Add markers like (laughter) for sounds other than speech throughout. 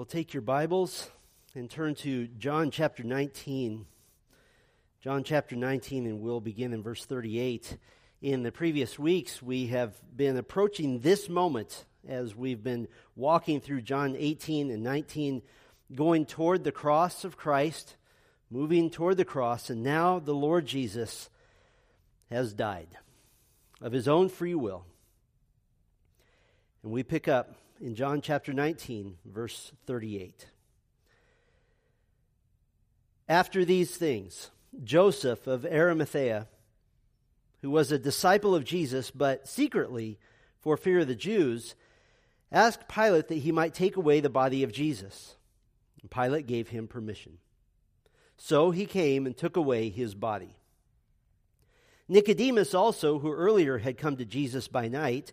Well, take your Bibles and turn to John chapter 19. John chapter 19, and we'll begin in verse 38. In the previous weeks, we have been approaching this moment as we've been walking through John 18 and 19, going toward the cross of Christ, moving toward the cross, and now the Lord Jesus has died of his own free will. And we pick up in John chapter 19, verse 38. After these things, Joseph of Arimathea, who was a disciple of Jesus, but secretly for fear of the Jews, asked Pilate that he might take away the body of Jesus. Pilate gave him permission. So he came and took away his body. Nicodemus also, who earlier had come to Jesus by night,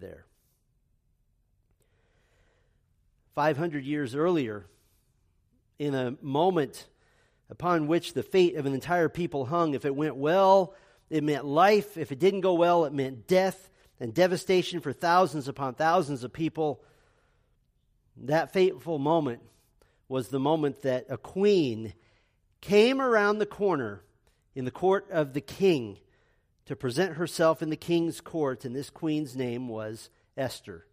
there. 500 years earlier, in a moment upon which the fate of an entire people hung, if it went well, it meant life. If it didn't go well, it meant death and devastation for thousands upon thousands of people. That fateful moment was the moment that a queen came around the corner in the court of the king to present herself in the king's court, and this queen's name was Esther.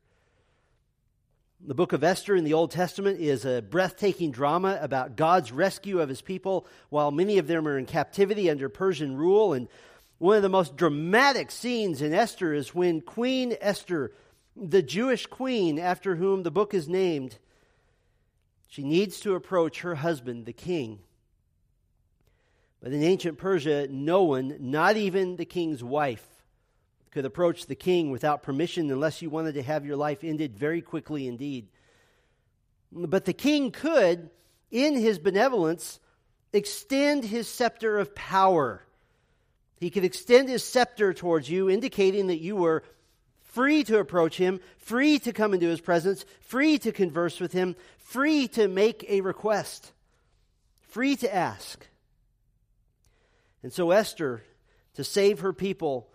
The book of Esther in the Old Testament is a breathtaking drama about God's rescue of his people while many of them are in captivity under Persian rule. And one of the most dramatic scenes in Esther is when Queen Esther, the Jewish queen after whom the book is named, she needs to approach her husband, the king, but in ancient Persia, no one, not even the king's wife, could approach the king without permission unless you wanted to have your life ended very quickly indeed. But the king could, in his benevolence, extend his scepter of power. He could extend his scepter towards you, indicating that you were free to approach him, free to come into his presence, free to converse with him, free to make a request, free to ask. And so Esther, to save her people,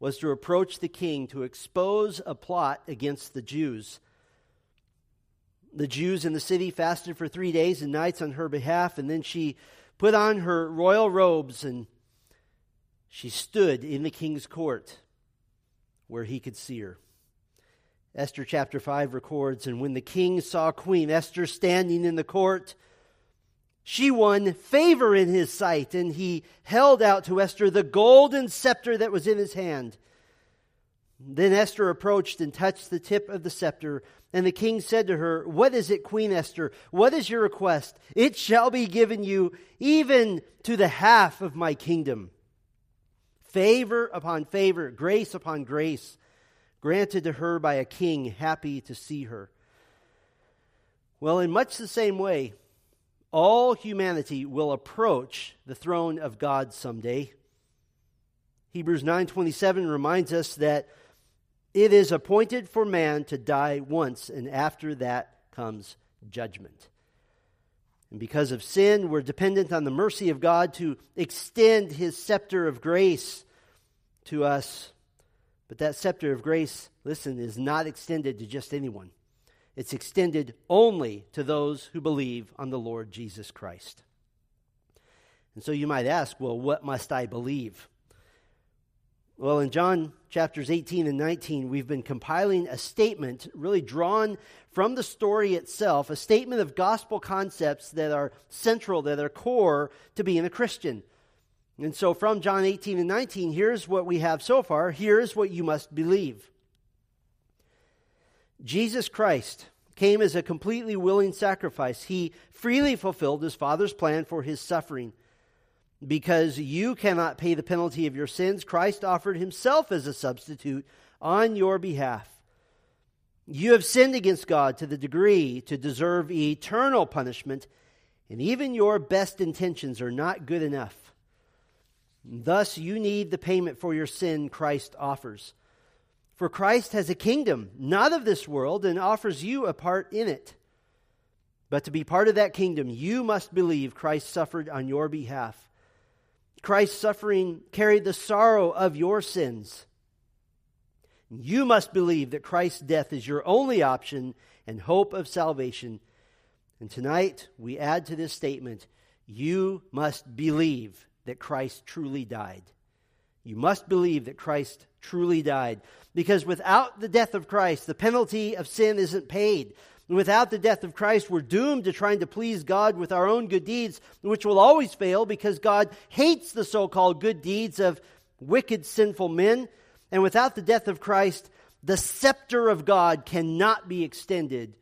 was to approach the king to expose a plot against the Jews. The Jews in the city fasted for three days and nights on her behalf, and then she put on her royal robes and she stood in the king's court where he could see her. Esther chapter 5 records, And when the king saw Queen Esther standing in the court, she won favor in his sight, and he held out to Esther the golden scepter that was in his hand. Then Esther approached and touched the tip of the scepter. And the king said to her, What is it, Queen Esther? What is your request? It shall be given you even to the half of my kingdom. Favor upon favor, grace upon grace, granted to her by a king happy to see her. Well, in much the same way, all humanity will approach the throne of God someday. Hebrews 9:27 reminds us that it is appointed for man to die once and after that comes judgment. And because of sin, we're dependent on the mercy of God to extend his scepter of grace to us. But that scepter of grace, listen, is not extended to just anyone. It's extended only to those who believe on the Lord Jesus Christ. And so you might ask, well, what must I believe? Well, in John chapters 18 and 19, we've been compiling a statement really drawn from the story itself, a statement of gospel concepts that are central, that are core to being a Christian. And so from John 18 and 19, here's what we have so far. Here's what you must believe. Jesus Christ came as a completely willing sacrifice. He freely fulfilled his Father's plan for his suffering. Because you cannot pay the penalty of your sins, Christ offered himself as a substitute on your behalf. You have sinned against God to the degree to deserve eternal punishment, and even your best intentions are not good enough. Thus, you need the payment for your sin Christ offers. For Christ has a kingdom, not of this world, and offers you a part in it. But to be part of that kingdom, you must believe Christ suffered on your behalf. Christ's suffering carried the sorrow of your sins. You must believe that Christ's death is your only option and hope of salvation. And tonight, we add to this statement you must believe that Christ truly died. You must believe that Christ truly died. Because without the death of Christ, the penalty of sin isn't paid. Without the death of Christ, we're doomed to trying to please God with our own good deeds, which will always fail because God hates the so called good deeds of wicked, sinful men. And without the death of Christ, the scepter of God cannot be extended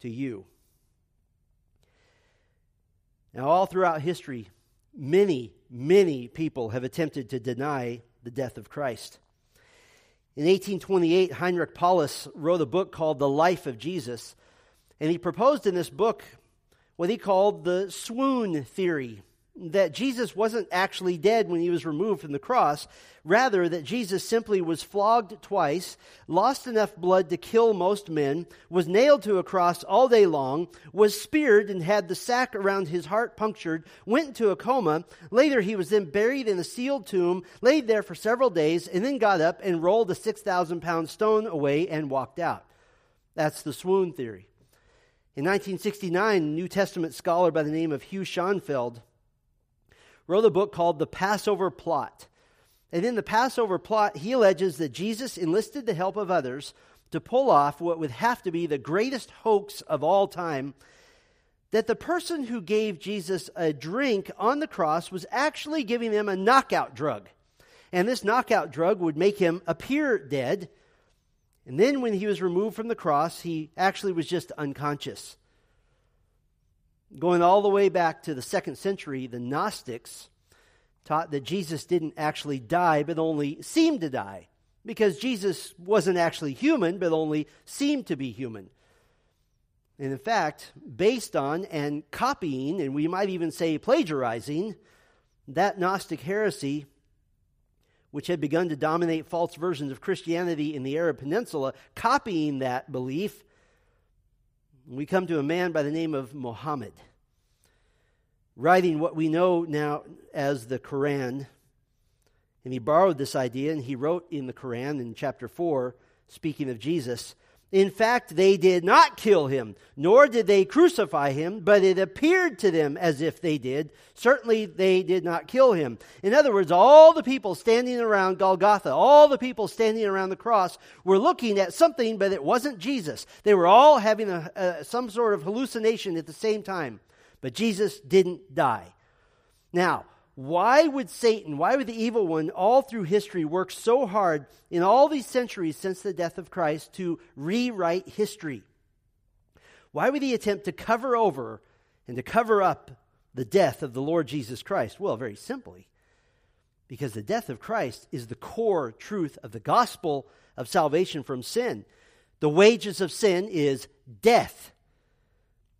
to you. Now, all throughout history, many, many people have attempted to deny the death of Christ. In 1828, Heinrich Paulus wrote a book called The Life of Jesus, and he proposed in this book what he called the swoon theory that Jesus wasn't actually dead when he was removed from the cross. Rather, that Jesus simply was flogged twice, lost enough blood to kill most men, was nailed to a cross all day long, was speared and had the sack around his heart punctured, went into a coma. Later, he was then buried in a sealed tomb, laid there for several days, and then got up and rolled a 6,000 pound stone away and walked out. That's the swoon theory. In 1969, a New Testament scholar by the name of Hugh Schonfield wrote a book called The Passover Plot. And in the Passover plot, he alleges that Jesus enlisted the help of others to pull off what would have to be the greatest hoax of all time that the person who gave Jesus a drink on the cross was actually giving him a knockout drug. And this knockout drug would make him appear dead. And then when he was removed from the cross, he actually was just unconscious. Going all the way back to the second century, the Gnostics taught that Jesus didn't actually die, but only seemed to die, because Jesus wasn't actually human, but only seemed to be human. And in fact, based on and copying, and we might even say plagiarizing, that Gnostic heresy, which had begun to dominate false versions of Christianity in the Arab Peninsula, copying that belief, we come to a man by the name of Muhammad, writing what we know now as the Quran. And he borrowed this idea and he wrote in the Quran in chapter 4, speaking of Jesus, in fact, they did not kill him, nor did they crucify him, but it appeared to them as if they did. Certainly, they did not kill him. In other words, all the people standing around Golgotha, all the people standing around the cross, were looking at something, but it wasn't Jesus. They were all having a, a, some sort of hallucination at the same time. But Jesus didn't die. Now, why would Satan, why would the evil one all through history work so hard in all these centuries since the death of Christ to rewrite history? Why would he attempt to cover over and to cover up the death of the Lord Jesus Christ? Well, very simply, because the death of Christ is the core truth of the gospel of salvation from sin. The wages of sin is death.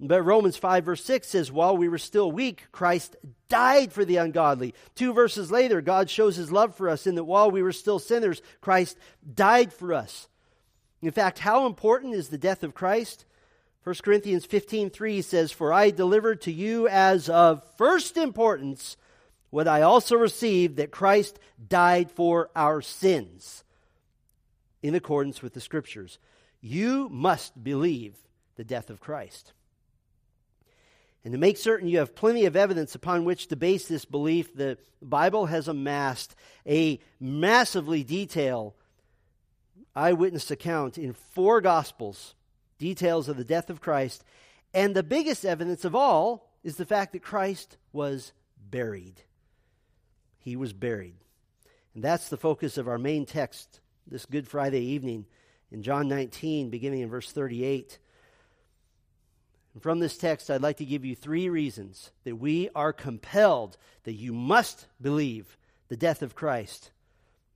But Romans 5, verse 6 says, While we were still weak, Christ died for the ungodly. Two verses later, God shows his love for us in that while we were still sinners, Christ died for us. In fact, how important is the death of Christ? 1 Corinthians 15, 3 says, For I delivered to you as of first importance what I also received that Christ died for our sins in accordance with the Scriptures. You must believe the death of Christ. And to make certain you have plenty of evidence upon which to base this belief, the Bible has amassed a massively detailed eyewitness account in four Gospels, details of the death of Christ. And the biggest evidence of all is the fact that Christ was buried. He was buried. And that's the focus of our main text this Good Friday evening in John 19, beginning in verse 38. And from this text, I'd like to give you three reasons that we are compelled, that you must believe the death of Christ.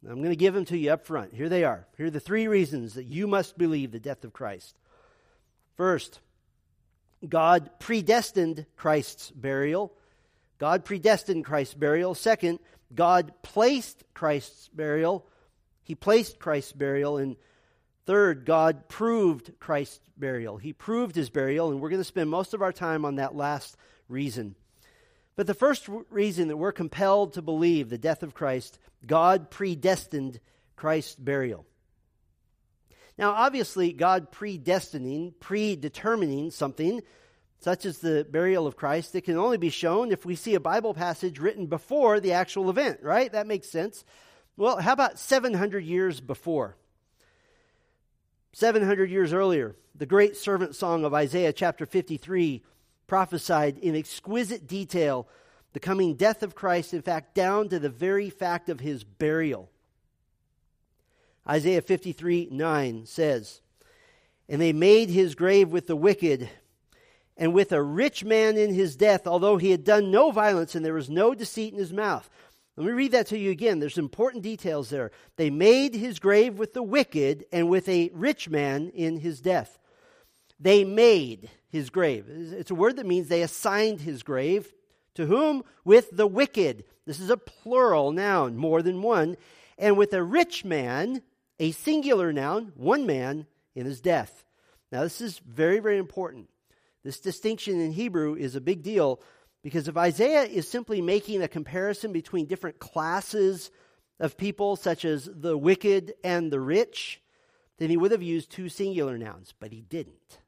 I'm going to give them to you up front. Here they are. Here are the three reasons that you must believe the death of Christ. First, God predestined Christ's burial. God predestined Christ's burial. Second, God placed Christ's burial. He placed Christ's burial. And third, God proved Christ's burial. He proved his burial, and we're going to spend most of our time on that last reason. But the first reason that we're compelled to believe the death of Christ, God predestined Christ's burial. Now, obviously, God predestining, predetermining something, such as the burial of Christ, it can only be shown if we see a Bible passage written before the actual event, right? That makes sense. Well, how about 700 years before? 700 years earlier, the great servant song of Isaiah chapter 53 prophesied in exquisite detail the coming death of Christ, in fact, down to the very fact of his burial. Isaiah 53 9 says, And they made his grave with the wicked and with a rich man in his death, although he had done no violence and there was no deceit in his mouth. Let me read that to you again. There's important details there. They made his grave with the wicked and with a rich man in his death. They made his grave. It's a word that means they assigned his grave. To whom? With the wicked. This is a plural noun, more than one. And with a rich man, a singular noun, one man in his death. Now, this is very, very important. This distinction in Hebrew is a big deal because if Isaiah is simply making a comparison between different classes of people, such as the wicked and the rich, then he would have used two singular nouns, but he didn't.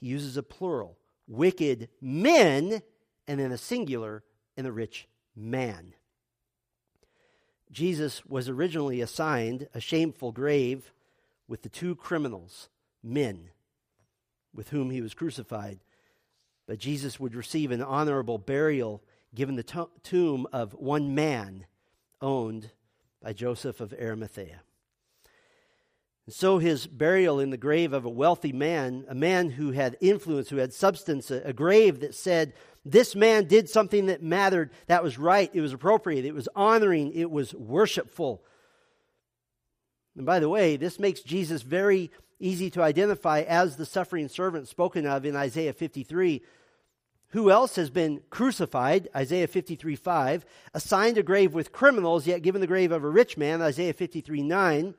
He uses a plural wicked men, and then a singular, and the rich man. Jesus was originally assigned a shameful grave with the two criminals, men, with whom he was crucified. But Jesus would receive an honorable burial given the to- tomb of one man owned by Joseph of Arimathea. And so his burial in the grave of a wealthy man, a man who had influence, who had substance, a, a grave that said, this man did something that mattered, that was right, it was appropriate, it was honoring, it was worshipful. And by the way, this makes Jesus very easy to identify as the suffering servant spoken of in Isaiah 53. Who else has been crucified? Isaiah 53 5. Assigned a grave with criminals, yet given the grave of a rich man? Isaiah 53 9.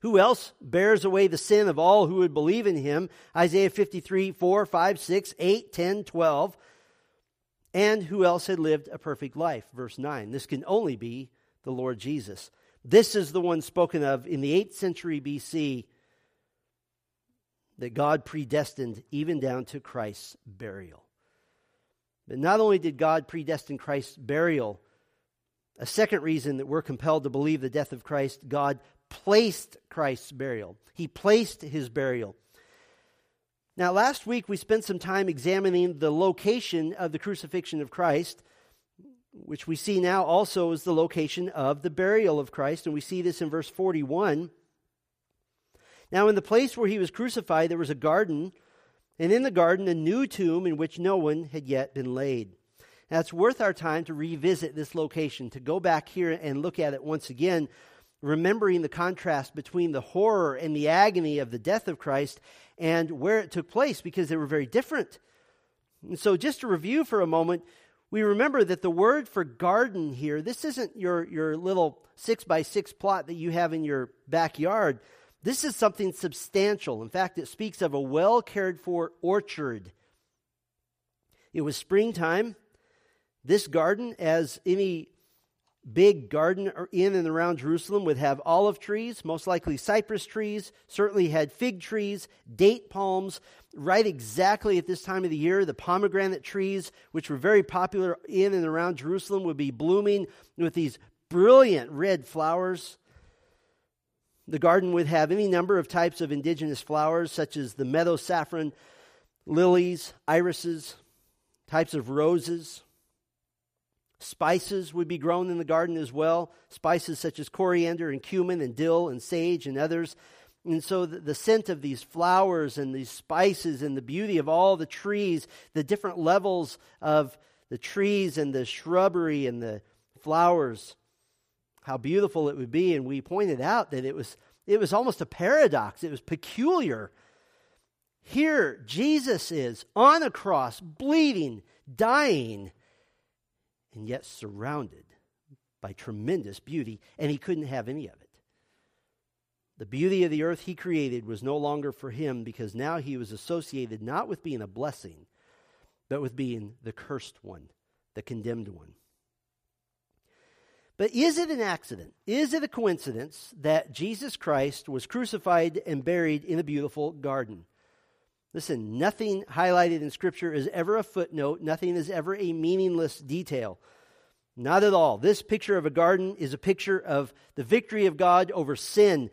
Who else bears away the sin of all who would believe in him? Isaiah 53, 4, 5, 6, 8, 10, 12. And who else had lived a perfect life? Verse 9. This can only be the Lord Jesus. This is the one spoken of in the 8th century BC that God predestined even down to Christ's burial. But not only did God predestine Christ's burial, a second reason that we're compelled to believe the death of Christ, God placed Christ's burial. He placed his burial. Now, last week we spent some time examining the location of the crucifixion of Christ, which we see now also is the location of the burial of Christ, and we see this in verse 41. Now, in the place where he was crucified, there was a garden, and in the garden, a new tomb in which no one had yet been laid. Now, it's worth our time to revisit this location, to go back here and look at it once again remembering the contrast between the horror and the agony of the death of Christ and where it took place because they were very different. And so, just to review for a moment, we remember that the word for garden here, this isn't your, your little six by six plot that you have in your backyard. This is something substantial. In fact, it speaks of a well cared for orchard. It was springtime. This garden, as any big garden in and around Jerusalem would have olive trees, most likely cypress trees, certainly had fig trees, date palms. Right exactly at this time of the year, the pomegranate trees, which were very popular in and around Jerusalem, would be blooming with these brilliant red flowers. The garden would have any number of types of indigenous flowers, such as the meadow saffron, lilies, irises, types of roses. Spices would be grown in the garden as well, spices such as coriander and cumin and dill and sage and others. And so the, the, scent of these flowers and these spices and the beauty of all the trees, the different levels of the trees and the shrubbery and the flowers, how beautiful it would be. And we pointed out that it was, it was almost a paradox, it was peculiar. Here, Jesus is on a cross, bleeding, dying, and yet surrounded by tremendous beauty, and he couldn't have any of it. The beauty of the earth he created was no longer for him because now he was associated not with being a blessing, but with being the cursed one, the condemned one. But is it an accident? Is it a coincidence that Jesus Christ was crucified and buried in a beautiful garden? Listen, nothing highlighted in Scripture is ever a footnote, nothing is ever a meaningless detail. Not at all. This picture of a garden is a picture of the victory of God over sin,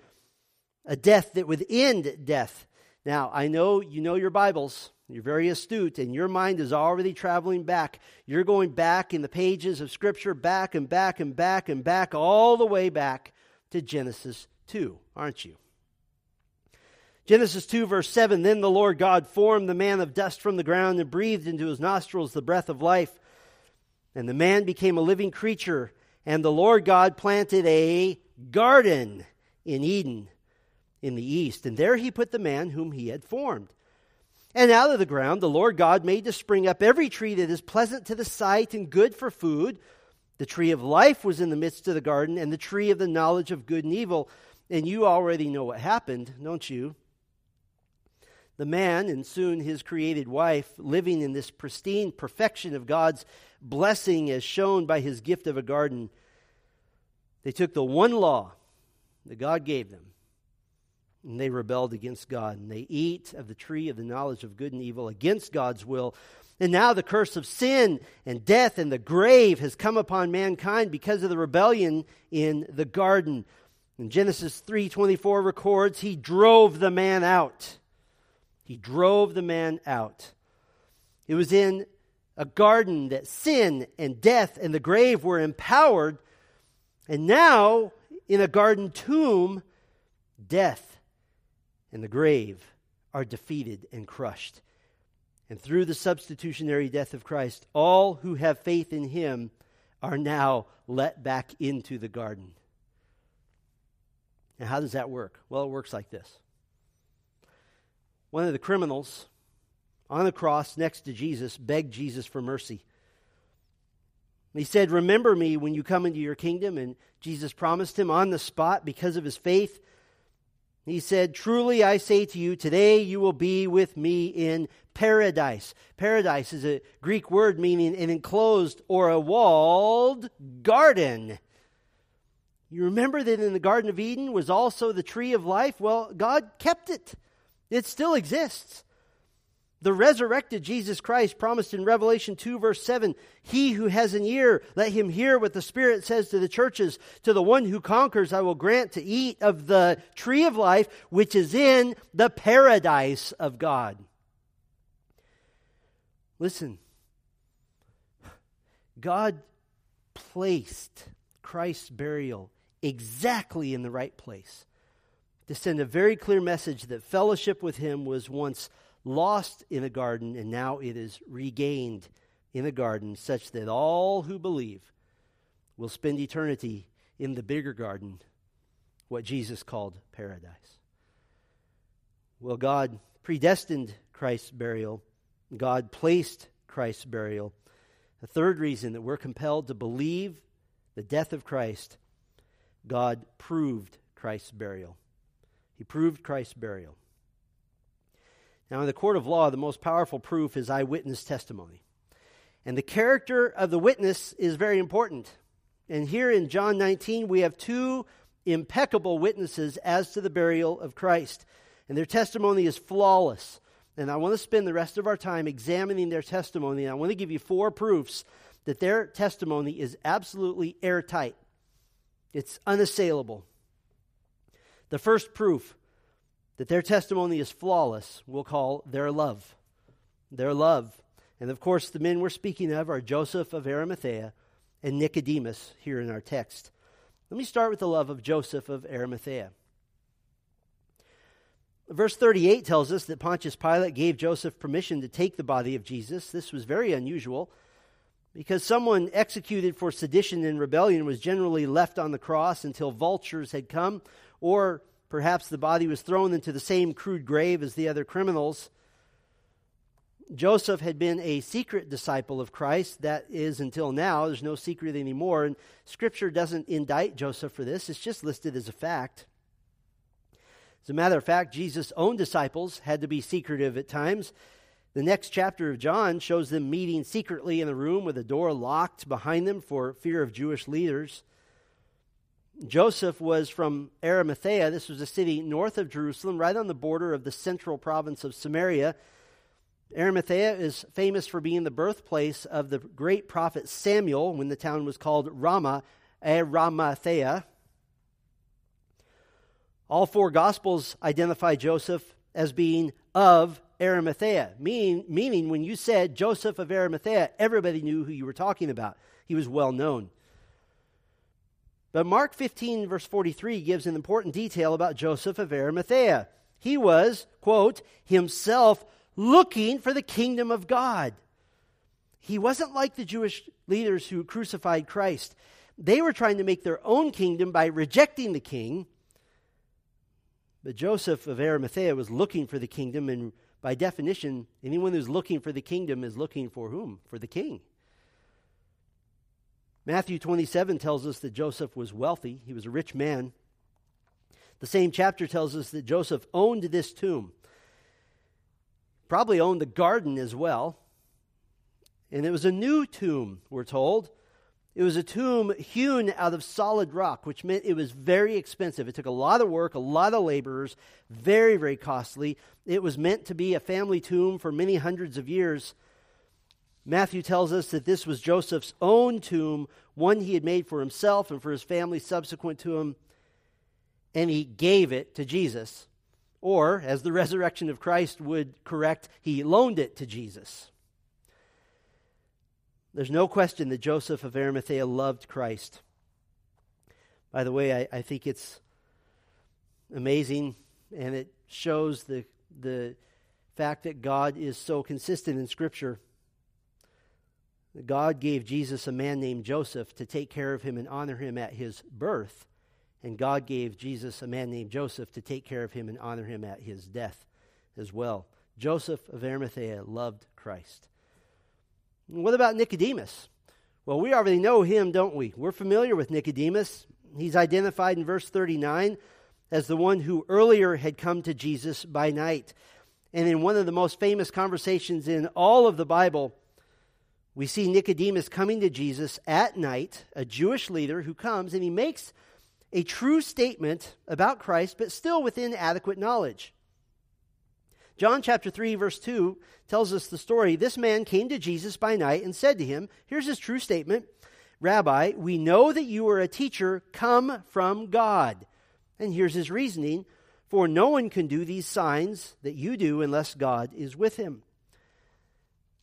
a death that would end death. Now, I know you know your Bibles. You're very astute, and your mind is already traveling back. You're going back in the pages of Scripture, back and back and back and back, all the way back to Genesis 2, aren't you? Genesis 2, verse 7 Then the Lord God formed the man of dust from the ground and breathed into his nostrils the breath of life. And the man became a living creature, and the Lord God planted a garden in Eden in the east. And there he put the man whom he had formed. And out of the ground the Lord God made to spring up every tree that is pleasant to the sight and good for food. The tree of life was in the midst of the garden, and the tree of the knowledge of good and evil. And you already know what happened, don't you? The man, and soon his created wife, living in this pristine perfection of God's blessing as shown by his gift of a garden, they took the one law that God gave them and they rebelled against God. And they eat of the tree of the knowledge of good and evil against God's will. And now the curse of sin and death and the grave has come upon mankind because of the rebellion in the garden. And Genesis 3:24 records he drove the man out. He drove the man out. It was in a garden that sin and death and the grave were empowered. And now in a garden tomb death and the grave are defeated and crushed. And through the substitutionary death of Christ, all who have faith in him are now let back into the garden. Now, how does that work? Well, it works like this. One of the criminals on the cross next to Jesus begged Jesus for mercy. He said, Remember me when you come into your kingdom. And Jesus promised him on the spot because of his faith he said, Truly I say to you, today you will be with me in paradise. Paradise is a Greek word meaning an enclosed or a walled garden. You remember that in the Garden of Eden was also the tree of life? Well, God kept it, it still exists. The resurrected Jesus Christ promised in Revelation 2, verse 7 He who has an ear, let him hear what the Spirit says to the churches. To the one who conquers, I will grant to eat of the tree of life, which is in the paradise of God. Listen, God placed Christ's burial exactly in the right place to send a very clear message that fellowship with Him was once lost in a garden, and now it is regained in a garden, such that all who believe will spend eternity in the bigger garden, what Jesus called paradise. Well, God predestined Christ's burial, God placed Christ's burial. The third reason that we're compelled to believe the death of Christ, God proved Christ's burial. He proved Christ's burial. Now, in the court of law, the most powerful proof is eyewitness testimony. And the character of the witness is very important. And here in John 19, we have two impeccable witnesses as to the burial of Christ. And their testimony is flawless. And I want to spend the rest of our time examining their testimony. And I want to give you four proofs that their testimony is absolutely airtight, it's unassailable. The first proof that their testimony is flawless, we'll call their love. Their love. And of course, the men we're speaking of are Joseph of Arimathea and Nicodemus here in our text. Let me start with the love of Joseph of Arimathea. Verse 38 tells us that Pontius Pilate gave Joseph permission to take the body of Jesus. This was very unusual. Because someone executed for sedition and rebellion was generally left on the cross until vultures had come, or perhaps the body was thrown into the same crude grave as the other criminals. Joseph had been a secret disciple of Christ. That is until now. There's no secret anymore. And Scripture doesn't indict Joseph for this, it's just listed as a fact. As a matter of fact, Jesus' own disciples had to be secretive at times. The next chapter of John shows them meeting secretly in a room with a door locked behind them for fear of Jewish leaders. Joseph was from Arimathea. This was a city north of Jerusalem, right on the border of the central province of Samaria. Arimathea is famous for being the birthplace of the great prophet Samuel when the town was called Ramah, Arimathea. All four Gospels identify Joseph as being of Arimathea, meaning, meaning when you said Joseph of Arimathea, everybody knew who you were talking about. He was well known. But Mark 15, verse 43, gives an important detail about Joseph of Arimathea. He was, quote, himself looking for the kingdom of God. He wasn't like the Jewish leaders who crucified Christ. They were trying to make their own kingdom by rejecting the king. But Joseph of Arimathea was looking for the kingdom, and by definition, anyone who's looking for the kingdom is looking for whom? For the king. Matthew 27 tells us that Joseph was wealthy, he was a rich man. The same chapter tells us that Joseph owned this tomb probably owned the garden as well. And it was a new tomb, we're told. It was a tomb hewn out of solid rock, which meant it was very expensive. It took a lot of work, a lot of laborers, very, very costly. It was meant to be a family tomb for many hundreds of years. Matthew tells us that this was Joseph's own tomb, one he had made for himself and for his family subsequent to him, and he gave it to Jesus. Or, as the (laughs) resurrection of Christ would correct, he loaned it to Jesus. There's no question that Joseph of Arimathea loved Christ. By the way, I, I think it's amazing and it shows the, the fact that God is so consistent in Scripture. God gave Jesus a man named Joseph to take care of him and honor him at his birth. And God gave Jesus a man named Joseph to take care of him and honor him at his death as well. Joseph of Arimathea loved Christ. What about Nicodemus? Well, we already know him, don't we? We're familiar with Nicodemus. He's identified in verse 39 as the one who earlier had come to Jesus by night. And in one of the most famous conversations in all of the Bible, we see Nicodemus coming to Jesus at night, a Jewish leader who comes and he makes a true statement about Christ, but still within adequate knowledge. John chapter 3, verse 2 tells us the story. This man came to Jesus by night and said to him, Here's his true statement Rabbi, we know that you are a teacher come from God. And here's his reasoning For no one can do these signs that you do unless God is with him.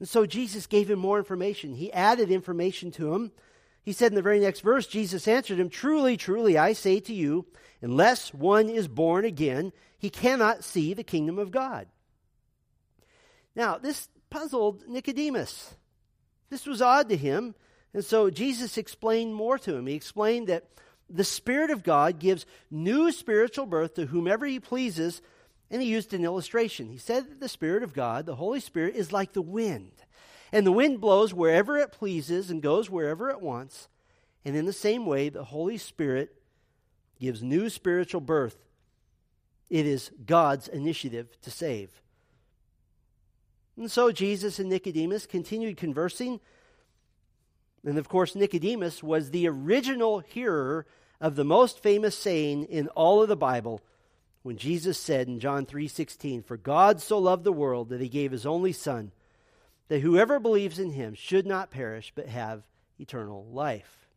And so Jesus gave him more information. He added information to him he said in the very next verse, Jesus answered him, Truly, truly, I say to you, unless one is born again, he cannot see the kingdom of God. Now, this puzzled Nicodemus. This was odd to him. And so Jesus explained more to him. He explained that the Spirit of God gives new spiritual birth to whomever he pleases. And he used an illustration. He said that the Spirit of God, the Holy Spirit, is like the wind. And the wind blows wherever it pleases and goes wherever it wants. And in the same way, the Holy Spirit gives new spiritual birth. It is God's initiative to save. And so Jesus and Nicodemus continued conversing. And of course, Nicodemus was the original hearer of the most famous saying in all of the Bible when Jesus said in John 3:16, "For God so loved the world that he gave his only son, that whoever believes in him should not perish but have eternal life.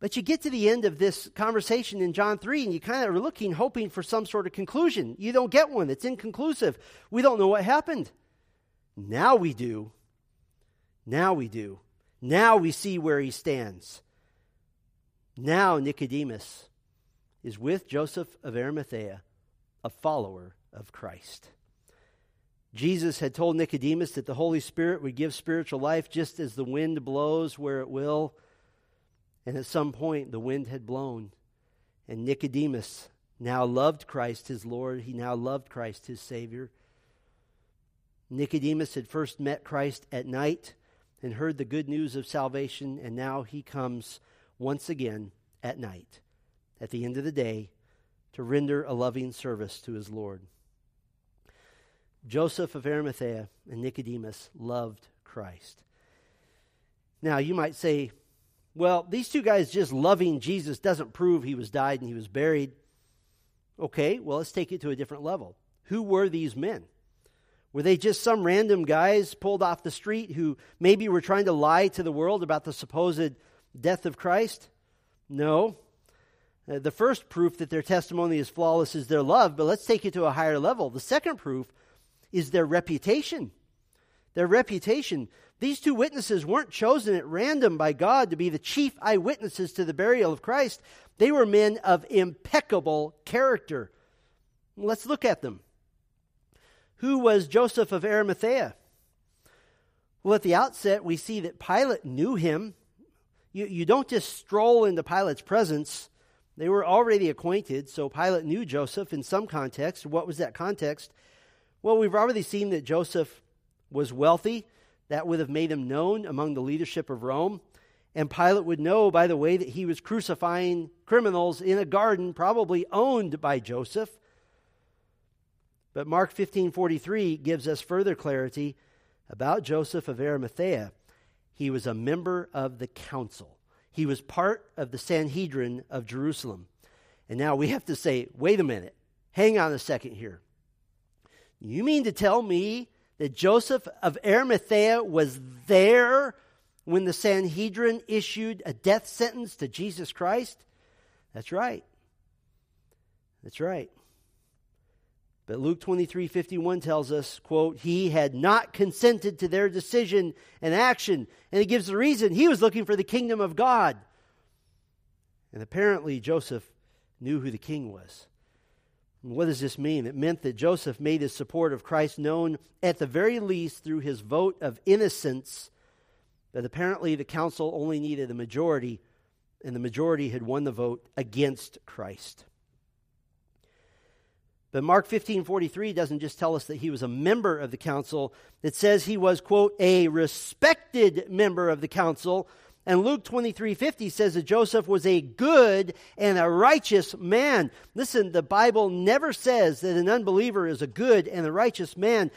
But you get to the end of this conversation in John 3 and you kind of are looking, hoping for some sort of conclusion. You don't get one, it's inconclusive. We don't know what happened. Now we do. Now we do. Now we see where he stands. Now Nicodemus is with Joseph of Arimathea, a follower of Christ. Jesus had told Nicodemus that the Holy Spirit would give spiritual life just as the wind blows where it will. And at some point, the wind had blown. And Nicodemus now loved Christ his Lord. He now loved Christ his Savior. Nicodemus had first met Christ at night and heard the good news of salvation, and now he comes once again at night, at the end of the day, to render a loving service to his Lord. Joseph of Arimathea and Nicodemus loved Christ. Now, you might say, well, these two guys just loving Jesus doesn't prove he was died and he was buried. Okay, well, let's take it to a different level. Who were these men? Were they just some random guys pulled off the street who maybe were trying to lie to the world about the supposed death of Christ? No. Uh, the first proof that their testimony is flawless is their love, but let's take it to a higher level. The second proof is their reputation. Their reputation. These two witnesses weren't chosen at random by God to be the chief eyewitnesses to the burial of Christ. They were men of impeccable character. Let's look at them. Who was Joseph of Arimathea? Well, at the outset, we see that Pilate knew him. You, you don't just stroll into Pilate's presence. They were already acquainted, so Pilate knew Joseph in some context. What was that context? Well, we've already seen that Joseph was wealthy. That would have made him known among the leadership of Rome. And Pilate would know by the way that he was crucifying criminals in a garden probably owned by Joseph. But Mark 15:43 gives us further clarity about Joseph of Arimathea. He was a member of the council. He was part of the Sanhedrin of Jerusalem. And now we have to say, wait a minute. Hang on a second here. You mean to tell me that Joseph of Arimathea was there when the Sanhedrin issued a death sentence to Jesus Christ? That's right. That's right. But Luke 23 51 tells us, quote, he had not consented to their decision and action. And it gives the reason he was looking for the kingdom of God. And apparently, Joseph knew who the king was. What does this mean? It meant that Joseph made his support of Christ known at the very least through his vote of innocence, but apparently the council only needed a majority, and the majority had won the vote against Christ. But Mark 15:43 doesn't just tell us that he was a member of the council. It says he was quote a respected member of the council and Luke 23 50 says that Joseph was a good and a righteous man. Listen, the Bible never says that an unbeliever is a good and a righteous man.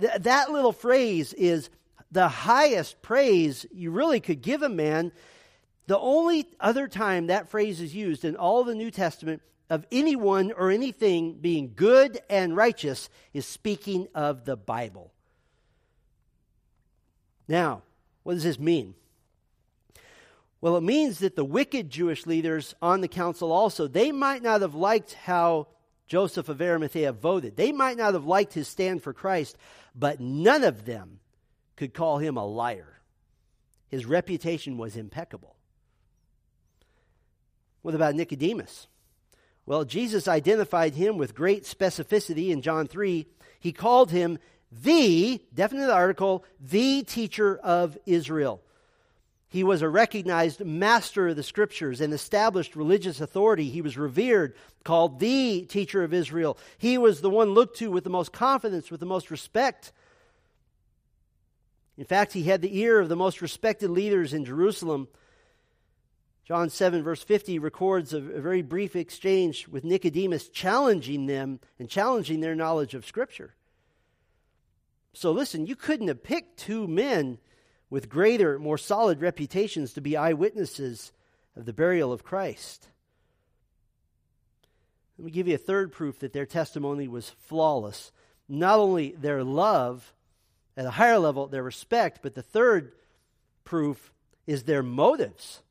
Th- that little phrase is the highest praise you really could give a man. The only other time that phrase is used in all the New Testament of anyone or anything being good and righteous is speaking of the Bible. Now, what does this mean? Well, it means that the wicked Jewish leaders on the council also, they might not have liked how Joseph of Arimathea voted. They might not have liked his stand for Christ, but none of them could call him a liar. His reputation was impeccable. What about Nicodemus? Well, Jesus identified him with great specificity in John 3. He called him the, definite article, the teacher of Israel. He was a recognized master of the scriptures and established religious authority. He was revered, called the teacher of Israel. He was the one looked to with the most confidence, with the most respect. In fact, he had the ear of the most respected leaders in Jerusalem. John 7, verse 50, records a, a very brief exchange with Nicodemus, challenging them and challenging their knowledge of Scripture. So, listen, you couldn't have picked two men with greater, more solid reputations to be eyewitnesses of the burial of Christ. Let me give you a third proof that their testimony was flawless. Not only their love, at a higher level, their respect, but the third proof is their motives.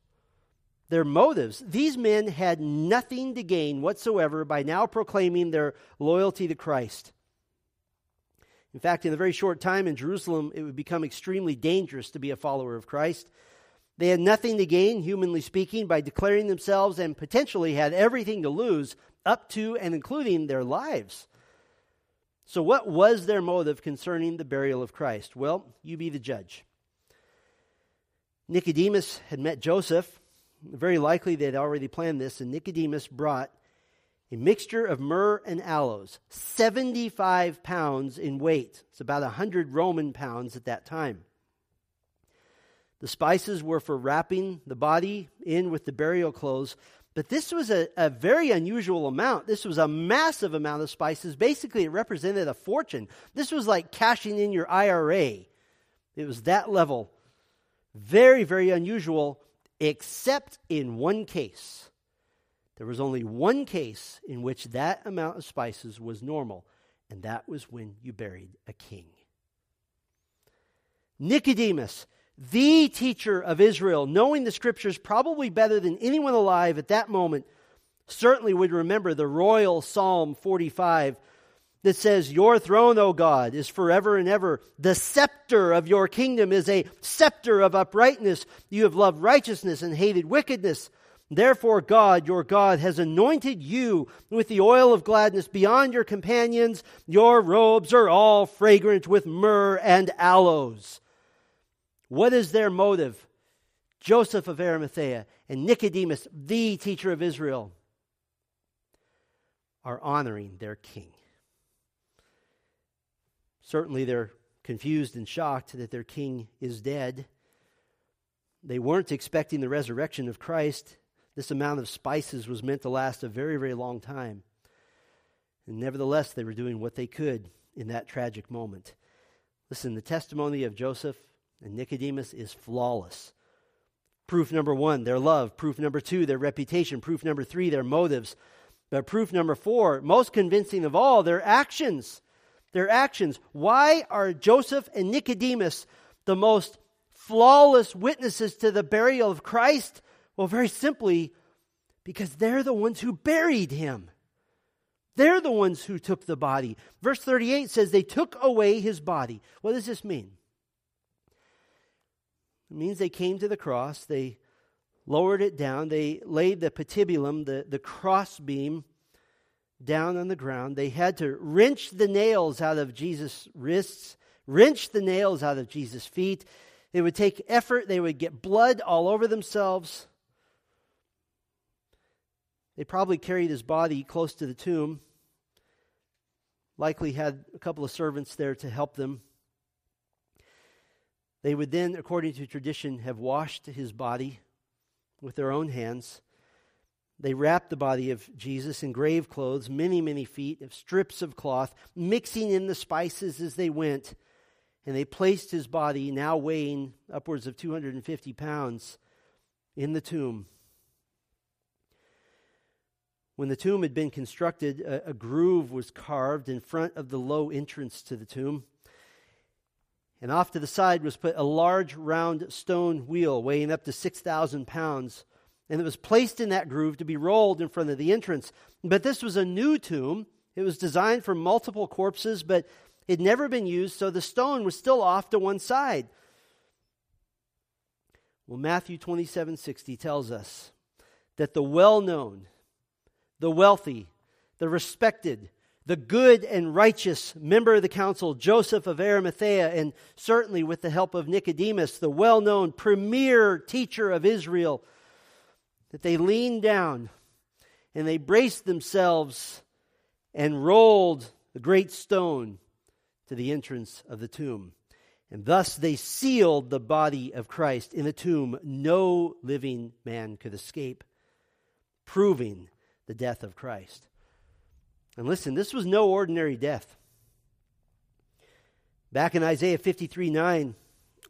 Their motives. These men had nothing to gain whatsoever by now proclaiming their loyalty to Christ. In fact, in a very short time in Jerusalem, it would become extremely dangerous to be a follower of Christ. They had nothing to gain, humanly speaking, by declaring themselves and potentially had everything to lose, up to and including their lives. So, what was their motive concerning the burial of Christ? Well, you be the judge. Nicodemus had met Joseph. Very likely they had already planned this, and Nicodemus brought a mixture of myrrh and aloes, 75 pounds in weight. It's about 100 Roman pounds at that time. The spices were for wrapping the body in with the burial clothes, but this was a, a very unusual amount. This was a massive amount of spices. Basically, it represented a fortune. This was like cashing in your IRA. It was that level. Very, very unusual, except in one case. There was only one case in which that amount of spices was normal, and that was when you buried a king. Nicodemus, the teacher of Israel, knowing the scriptures probably better than anyone alive at that moment, certainly would remember the royal Psalm 45 that says, Your throne, O God, is forever and ever. The scepter of your kingdom is a scepter of uprightness. You have loved righteousness and hated wickedness. Therefore, God, your God, has anointed you with the oil of gladness beyond your companions. Your robes are all fragrant with myrrh and aloes. What is their motive? Joseph of Arimathea and Nicodemus, the teacher of Israel, are honoring their king. Certainly, they're confused and shocked that their king is dead. They weren't expecting the resurrection of Christ. This amount of spices was meant to last a very, very long time. And nevertheless, they were doing what they could in that tragic moment. Listen, the testimony of Joseph and Nicodemus is flawless. Proof number one, their love. Proof number two, their reputation. Proof number three, their motives. But proof number four, most convincing of all, their actions. Their actions. Why are Joseph and Nicodemus the most flawless witnesses to the burial of Christ? Well, very simply, because they're the ones who buried him. They're the ones who took the body. Verse 38 says they took away his body. What does this mean? It means they came to the cross, they lowered it down, they laid the patibulum, the, the crossbeam, down on the ground. They had to wrench the nails out of Jesus' wrists, wrench the nails out of Jesus' feet. They would take effort, they would get blood all over themselves. They probably carried his body close to the tomb, likely had a couple of servants there to help them. They would then, according to tradition, have washed his body with their own hands. They wrapped the body of Jesus in grave clothes, many, many feet of strips of cloth, mixing in the spices as they went. And they placed his body, now weighing upwards of 250 pounds, in the tomb. When the tomb had been constructed, a, a, groove was carved in front of the low entrance to the tomb. And off to the side was put a large round stone wheel weighing up to 6,000 pounds. And it was placed in that groove to be rolled in front of the entrance. But this was a new tomb. It was designed for multiple corpses, but it had never been used, so the stone was still off to one side. Well, Matthew 27 60 tells us that the well known the wealthy, the respected, the good and righteous member of the council, Joseph of Arimathea, and certainly with the help of Nicodemus, the well known premier teacher of Israel, that they leaned down and they braced themselves and rolled the great stone to the entrance of the tomb. And thus they sealed the body of Christ in the tomb. No living man could escape, proving the death of Christ. And listen, this was no ordinary death. Back in Isaiah 53 9,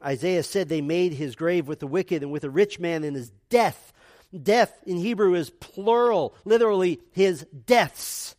Isaiah said they made his grave with the wicked and with a rich man in his death. Death in Hebrew is plural, literally, his deaths.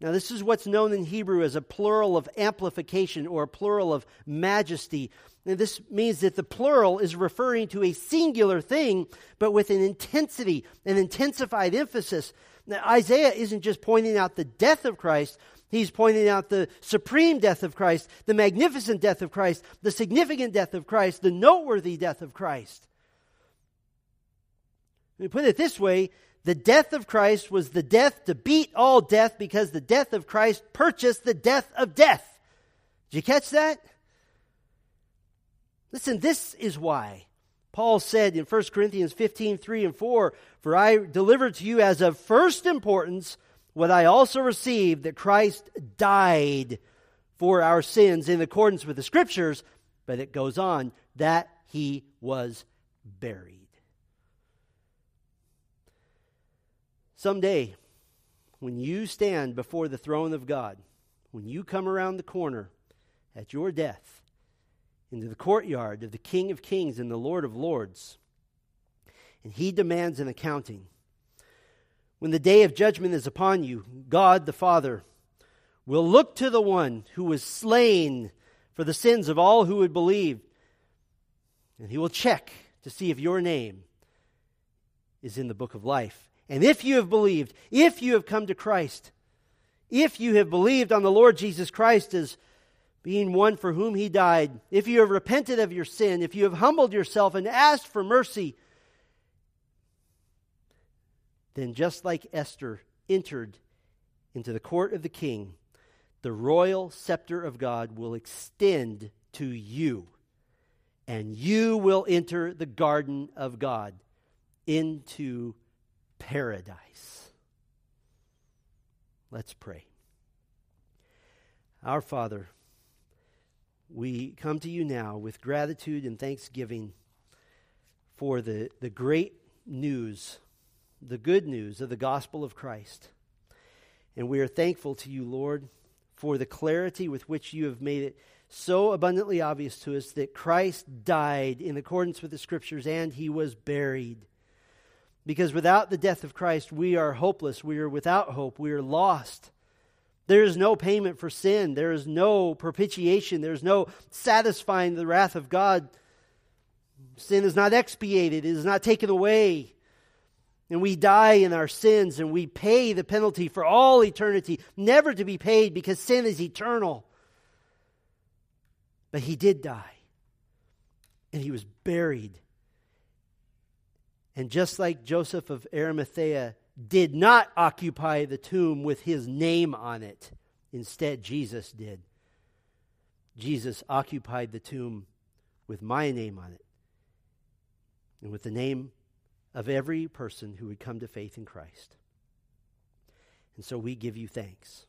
Now, this is what's known in Hebrew as a plural of amplification or a plural of majesty. This means that the plural is referring to a singular thing, but with an intensity, an intensified emphasis. Now, Isaiah isn't just pointing out the death of Christ, he's pointing out the supreme death of Christ, the magnificent death of Christ, the significant death of Christ, the noteworthy death of Christ. Me put it this way the death of Christ was the death to beat all death because the death of Christ purchased the death of death. Did you catch that? Listen, this is why Paul said in 1 Corinthians 15 3 and 4 For I delivered to you as of first importance what I also received that Christ died for our sins in accordance with the Scriptures. But it goes on that he was buried. Someday, when you stand before the throne of God, when you come around the corner at your death into the courtyard of the King of Kings and the Lord of Lords, and he demands an accounting. When the day of judgment is upon you, God the Father will look to the one who was slain for the sins of all who would believe, and he will check to see if your name is in the book of life. And if you have believed, if you have come to Christ, if you have believed on the Lord Jesus Christ as being one for whom he died, if you have repented of your sin, if you have humbled yourself and asked for mercy, then just like Esther entered into the court of the king, the royal scepter of God will extend to you, and you will enter the garden of God into paradise. Let's pray. Our Father, we come to you now with gratitude and thanksgiving for the, the great news, the good news of the gospel of Christ. And we are thankful to you, Lord, for the clarity with which you have made it so abundantly obvious to us that Christ died in accordance with the scriptures and he was buried. Because without the death of Christ, we are hopeless. We are without hope. We are lost. There is no payment for sin. There is no propitiation. There is no satisfying the wrath of God. Sin is not expiated, it is not taken away. And we die in our sins and we pay the penalty for all eternity, never to be paid because sin is eternal. But he did die. And he was buried and just like Joseph of Arimathea did not occupy the tomb with his name on it, instead, Jesus did. Jesus occupied the tomb with my name on it and with the name of every person who would come to faith in Christ. And so we give you thanks.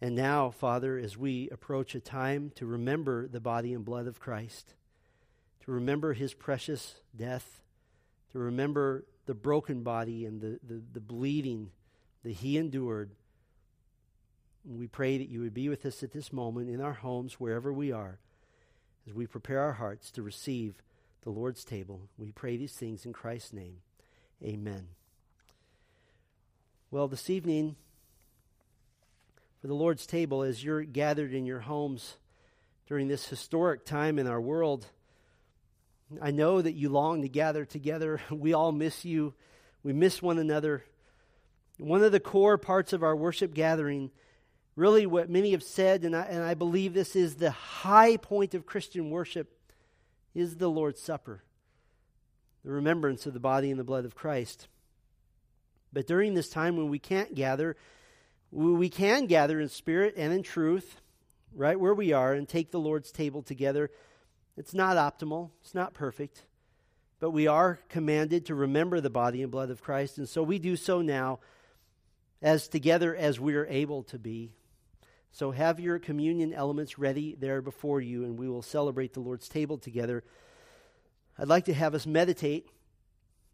And now, Father, as we approach a time to remember the body and blood of Christ, to remember his precious death, to remember the broken body and the, the, the bleeding that he endured. we pray that you would be with us at this moment in our homes, wherever we are, as we prepare our hearts to receive the Lord's table. We pray these things in Christ's name. Amen. Well, this evening, for the Lord's table, as you're gathered in your homes during this historic time in our world, I know that you long to gather together. (laughs) We all miss you. We miss one another. One of the core parts of our worship gathering, really what many have said, and I, and I believe this is the high point of Christian worship, is the Lord's Supper, the remembrance of the body and the blood of Christ. But during this time when we can't gather, we can gather in spirit and in truth, right where we are, and take the Lord's table together it's not optimal, it's not perfect, but we are commanded to remember the body and blood of Christ, and so we do so now as together as we are able to be. So have your communion elements ready there before you, and we will celebrate the Lord's table together. I'd like to have us meditate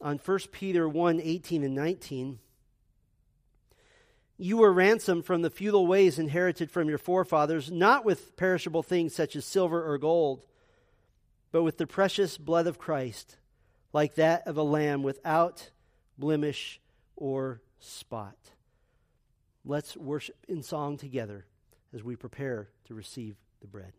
on 1 Peter 1 18 and 19. You were ransomed from the futile ways inherited from your forefathers, not with perishable things such as silver or gold but with the precious blood of Christ, like that of a lamb without blemish or spot. Let's worship in song together as we prepare to receive the bread.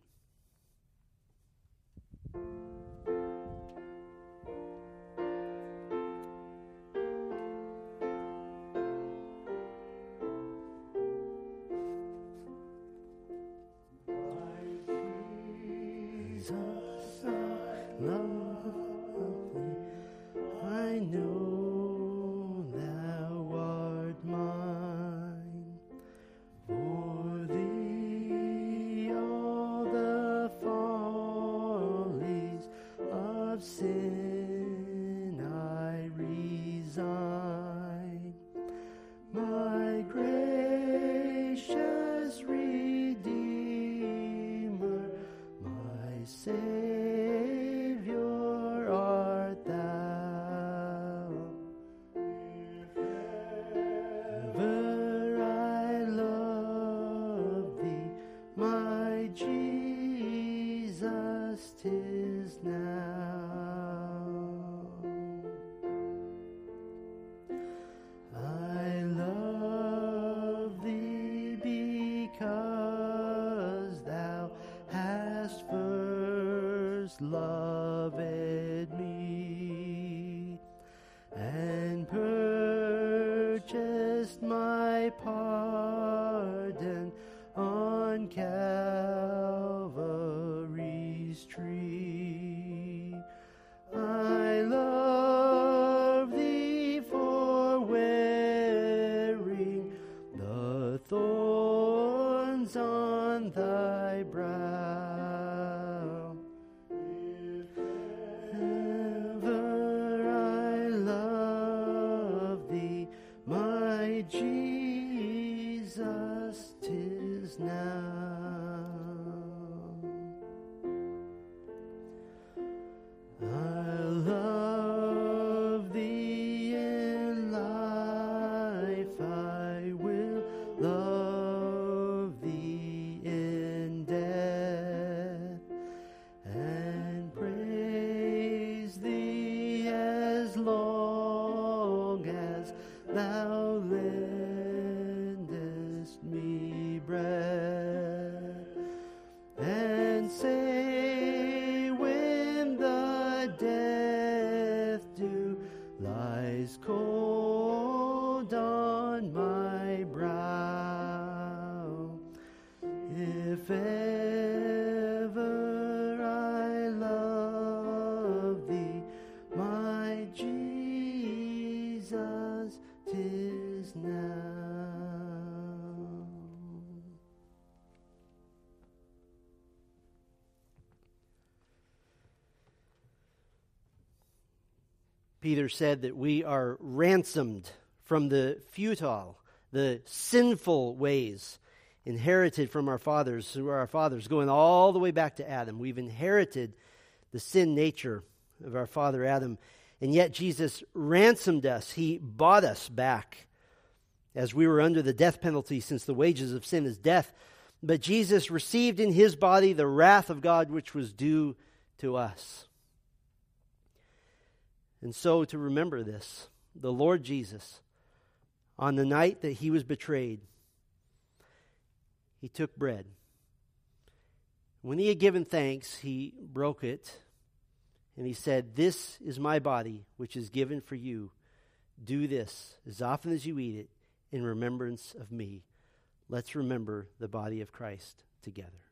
Peter said that we are ransomed from the futile, the sinful ways inherited from our fathers, who are our fathers, going all the way back to Adam. We've inherited the sin nature of our father Adam. And yet Jesus ransomed us, He bought us back as we were under the death penalty, since the wages of sin is death. But Jesus received in His body the wrath of God which was due to us. And so, to remember this, the Lord Jesus, on the night that he was betrayed, he took bread. When he had given thanks, he broke it and he said, This is my body, which is given for you. Do this as often as you eat it in remembrance of me. Let's remember the body of Christ together.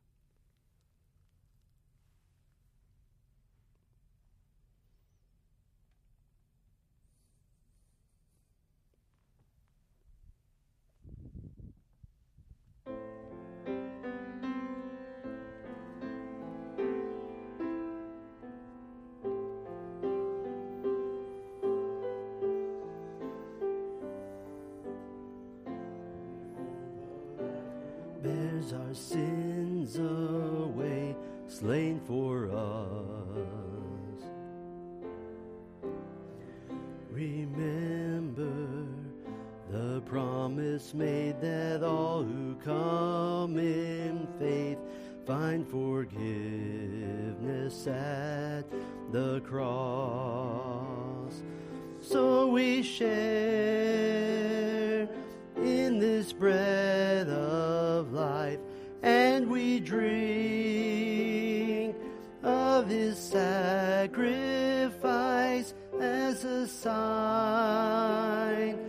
Sign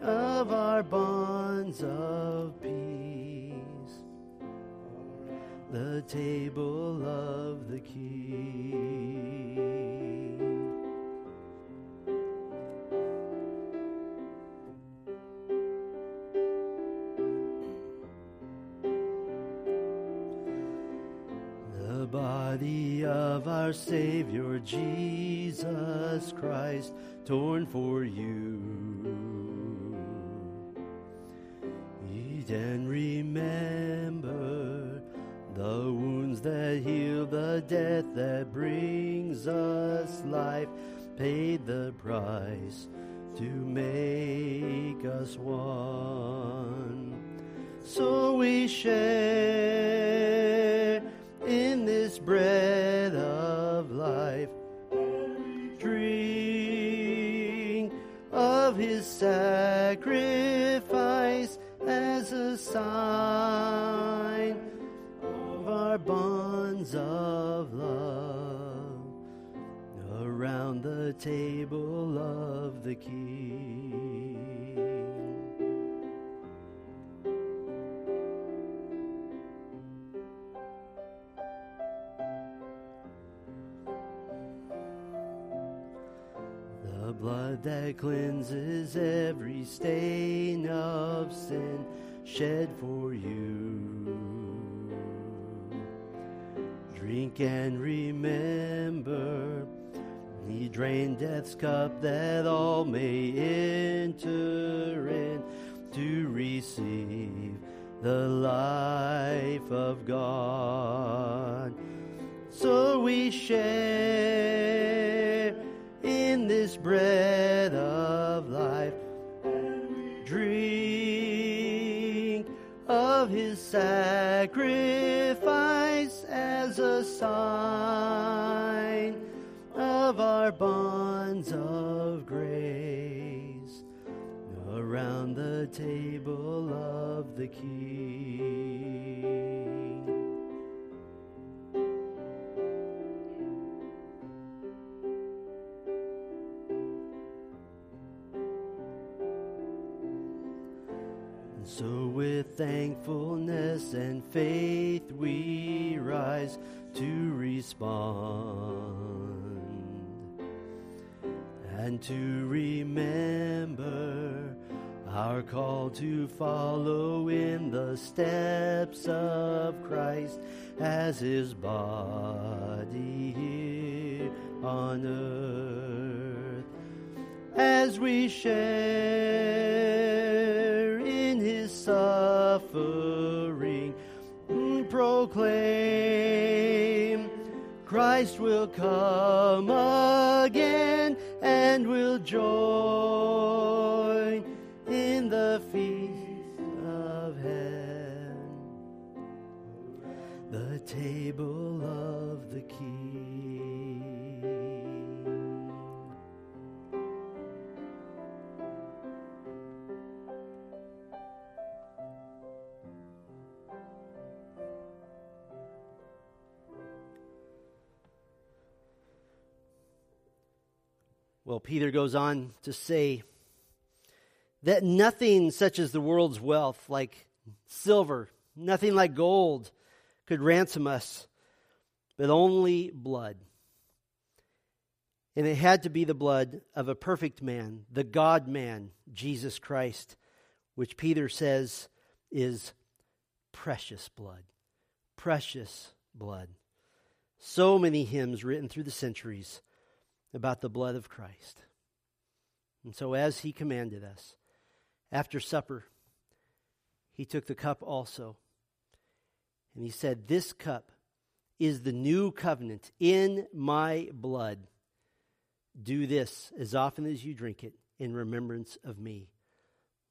of our bonds of peace. The table of the King. Body of our Savior Jesus Christ, torn for you. Eat and remember the wounds that heal, the death that brings us life, paid the price to make us one. So we share in this bread of life, drink of his sacrifice as a sign of our bonds of love around the table of the King. Blood that cleanses every stain of sin shed for you. Drink and remember, he drained death's cup that all may enter in to receive the life of God. So we share this bread of life. Drink of his sacrifice as a sign of our bonds of grace around the table of the King. So with thankfulness and faith we rise to respond and to remember our call to follow in the steps of Christ as his body here on earth. As we share suffering, mm, proclaim Christ will come again and will join Peter goes on to say that nothing such as the world's wealth, like silver, nothing like gold, could ransom us, but only blood. And it had to be the blood of a perfect man, the God man, Jesus Christ, which Peter says is precious blood. Precious blood. So many hymns written through the centuries about the blood of Christ. And so, as he commanded us, after supper, he took the cup also. And he said, This cup is the new covenant in my blood. Do this as often as you drink it in remembrance of me.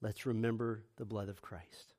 Let's remember the blood of Christ.